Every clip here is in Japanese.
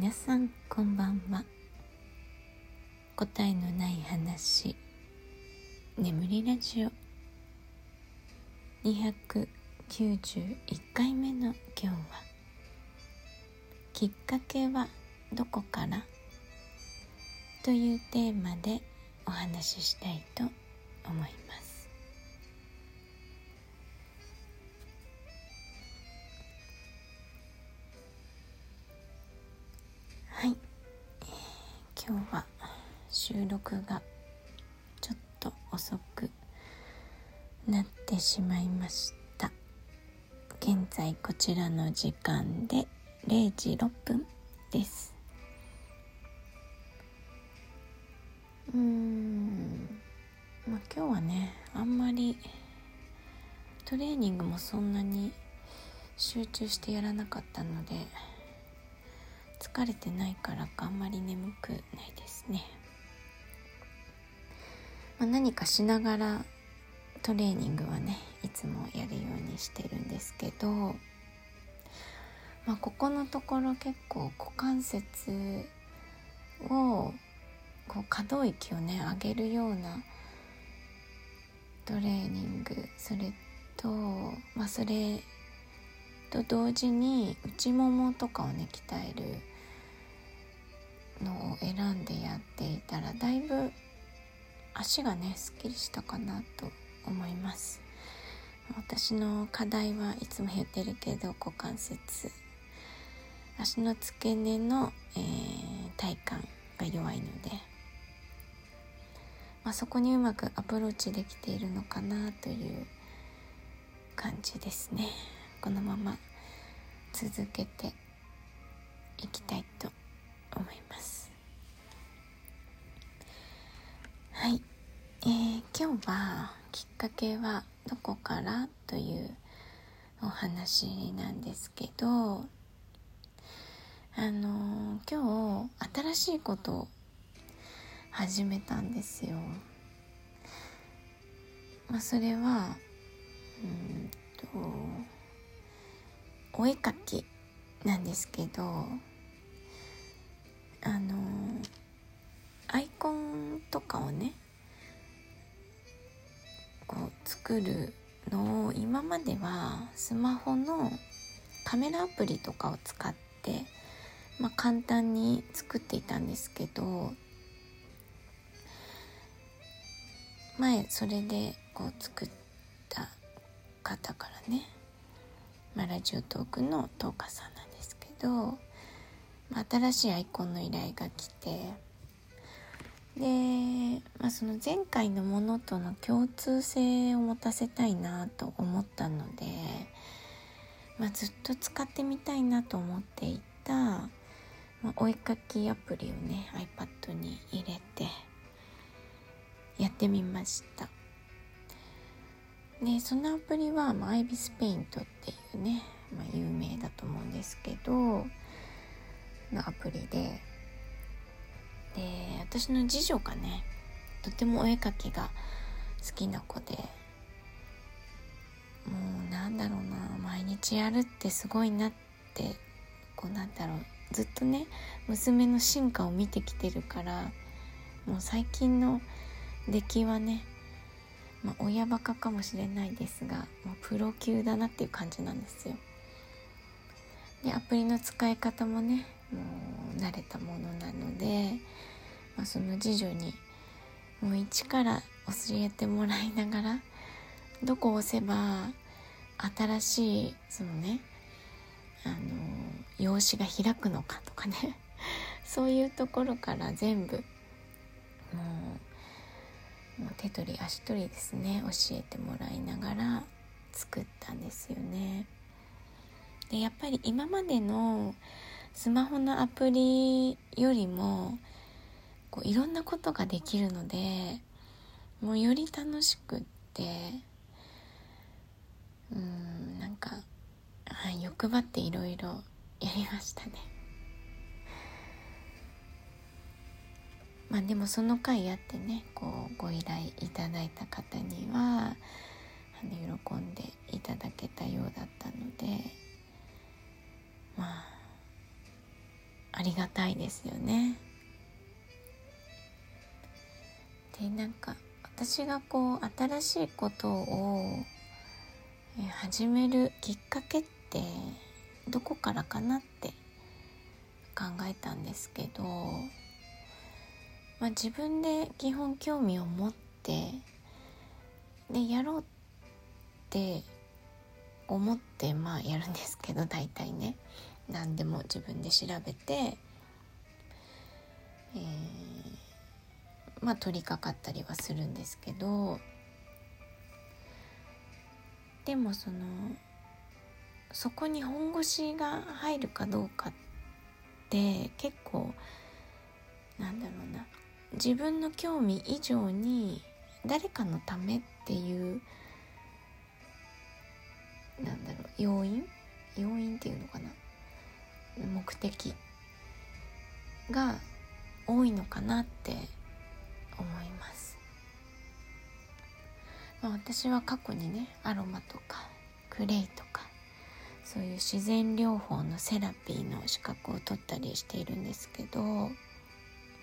皆さんこんばんは。答えのない話。眠りラジオ。291回目の今日は「きっかけはどこから?」というテーマでお話ししたいと思います。収録がちょっと遅くなってしまいました。現在こちらの時間で0時6分です。うーん。まあ今日はねあんまりトレーニングもそんなに集中してやらなかったので疲れてないからかあんまり眠くないですね、まあ、何かしながらトレーニングはねいつもやるようにしてるんですけど、まあ、ここのところ結構股関節をこう可動域をね上げるようなトレーニングそれと、まあ、それと同時に内ももとかをね鍛えるのを選んでやっていたらだいぶ足がねすっきりしたかなと思います。私の課題はいつも言ってるけど股関節。足の付け根の、えー、体幹が弱いので、まあ、そこにうまくアプローチできているのかなという感じですね。このまま続けていきたいと思います。はい、えー、今日はきっかけはどこからというお話なんですけどあの、今日新しいことを始めたんですよ。まあ、それはうんとお絵かきなんですけどあのアイコンとかをね作るのを今まではスマホのカメラアプリとかを使って、まあ、簡単に作っていたんですけど前それでこう作った方からね、まあ、ラジオトークのトーカさんなんですけどま新しいアイコンの依頼が来てで、まあ、その前回のものとの共通性を持たせたいなと思ったので、まあ、ずっと使ってみたいなと思っていた、まあ、お絵かきアプリをね iPad に入れてやってみました。でそのアプリは、まあ、アイビスペイントっていうね、まあ、有名だと思うんですけどのアプリでで私の次女がねとてもお絵描きが好きな子でもうなんだろうな毎日やるってすごいなってこうなんだろうずっとね娘の進化を見てきてるからもう最近の出来はね、まあ、親バカかもしれないですがもうプロ級だなっていう感じなんですよ。でアプリの使い方もね慣れたものなので、まあ、その次女にもう一から教えてもらいながらどこを押せば新しいそのねあの用紙が開くのかとかね そういうところから全部もうもう手取り足取りですね教えてもらいながら作ったんですよね。でやっぱり今までのスマホのアプリよりもこういろんなことができるのでもうより楽しくってうんなんか、はい、欲張っていろいろやりましたね。まあでもその回やってねこうご依頼いただいた方にはあの喜んでいただけたようだったのでまあありがたいですよね。でなんか私がこう新しいことを始めるきっかけってどこからかなって考えたんですけど、まあ、自分で基本興味を持ってでやろうって思ってまあやるんですけど大体ね何でも自分で調べて、えー、まあ取り掛かったりはするんですけどでもそのそこに本腰が入るかどうかって結構なんだろうな自分の興味以上に誰かのためっていうなんだろう要因？要因っていうのかな？目的が多いのかなって思います。まあ、私は過去にねアロマとかクレイとかそういう自然療法のセラピーの資格を取ったりしているんですけど、ま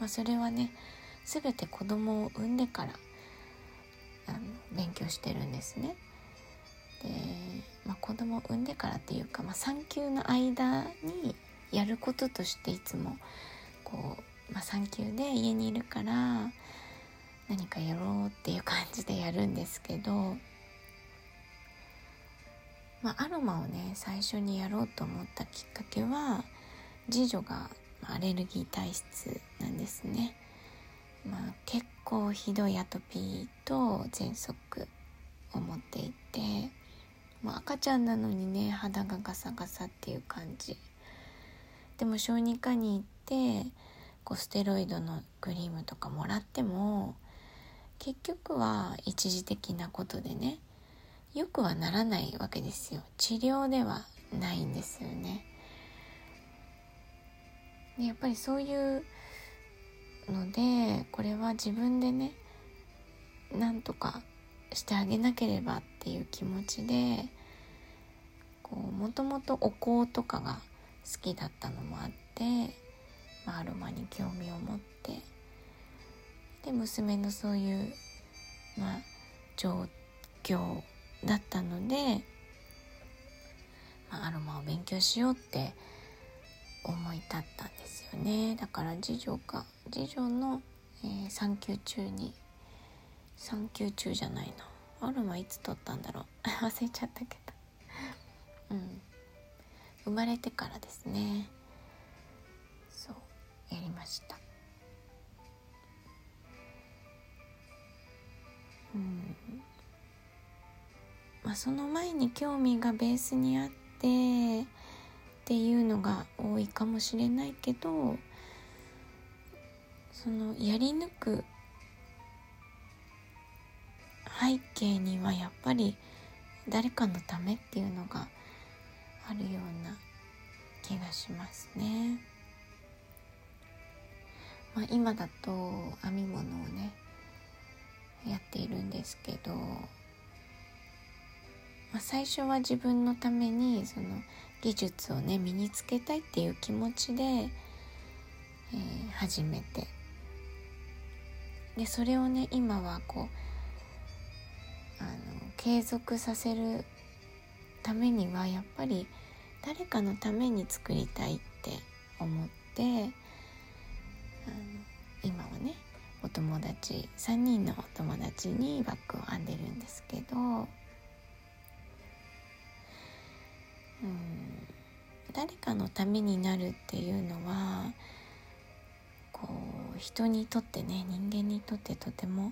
あ、それはね全て子供を産んでからあの勉強してるんですね。で、まあ、子供を産んでからっていうか、まあ、産休の間にやることとしていつもこう、まあ、産休で家にいるから何かやろうっていう感じでやるんですけど、まあ、アロマをね最初にやろうと思ったきっかけは次女がアレルギー体質なんですね。まあ、結構ひどいアトピーと喘息を持っていて、まあ、赤ちゃんなのにね肌がガサガサっていう感じでも小児科に行ってこうステロイドのクリームとかもらっても結局は一時的なことでねよくはならないわけですよ。治療ではないんですよね。でやっぱりそういうのでこれは自分でねなんとかしてあげなければっていう気持ちでもともとお香とかが好きだったのもあって、まあ、アロマに興味を持ってで娘のそういう、まあ、状況だったので、まあ、アロマを勉強しようって思い立ったんですよね。だから次女か次女の、えー、産休中に産休中じゃないな。アロマいつ取ったんだろう。忘れちゃったけど。うん。生まれてからですね。そうやりました。うん。まあその前に興味がベースにあってっていうのが多いかもしれないけどそのやり抜く背景にはやっぱり誰かのためっていうのがあるような気がしますね。まあ、今だと編み物をねやっているんですけど、まあ、最初は自分のためにその技術をね身につけたいっていう気持ちで、えー、始めてでそれをね今はこうあの継続させるためにはやっぱり誰かのために作りたいって思ってあの今はねお友達3人のお友達にバッグを編んでるんですけどうん誰かのためになるっていうのはこう人にとってね人間にとってとても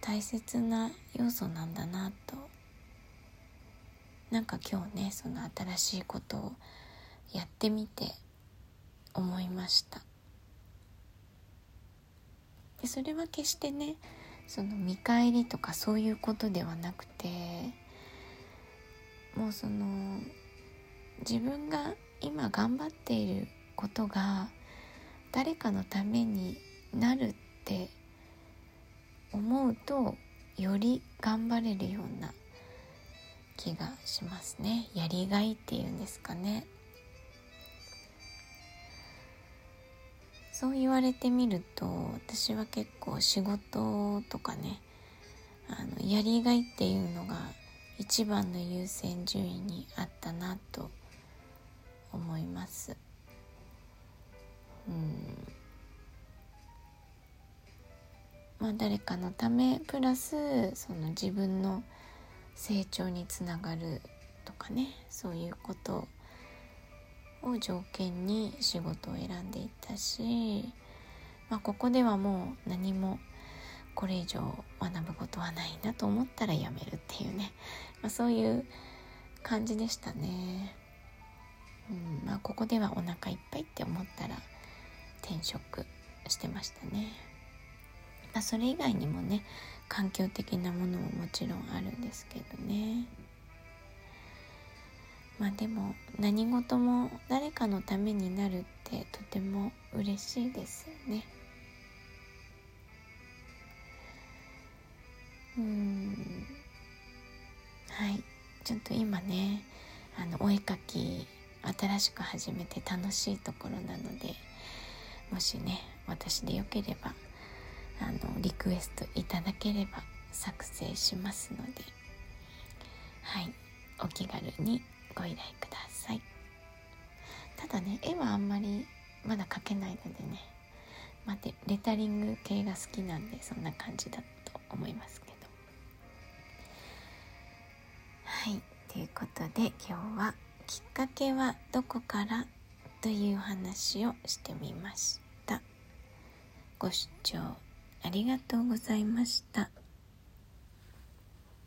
大切な要素なんだなとなんか今日ねその新しいことをやってみて思いました。でそれは決してねその見返りとかそういうことではなくてもうその自分が今頑張っていることが誰かのためになるって思うとより頑張れるような気がしますね。やりがいっていうんですかね。そう言われてみると私は結構仕事とかねあのやりがいっていうのが一番の優先順位にあったなと思います。うん。まあ誰かのためプラスその自分の成長につながるとかねそういうことを条件に仕事を選んでいったし、まあ、ここではもう何もこれ以上学ぶことはないなと思ったらやめるっていうね、まあ、そういう感じでしたね。うんまあ、ここではお腹いっぱいって思ったら転職してましたね。あ、それ以外にもね環境的なものももちろんあるんですけどね。まあでも何事も誰かのためになるってとても嬉しいですよね。うんはいちょっと今ねあのお絵かき新しく始めて楽しいところなのでもしね私でよければあのリクエストいただければ作成しますのではい。お気軽にご依頼ください。ただね絵はあんまりまだ描けないのでねまでレタリング系が好きなんでそんな感じだと思いますけど。はい。ということで今日は「きっかけはどこから?」という話をしてみました。ご視聴ありがとうございました。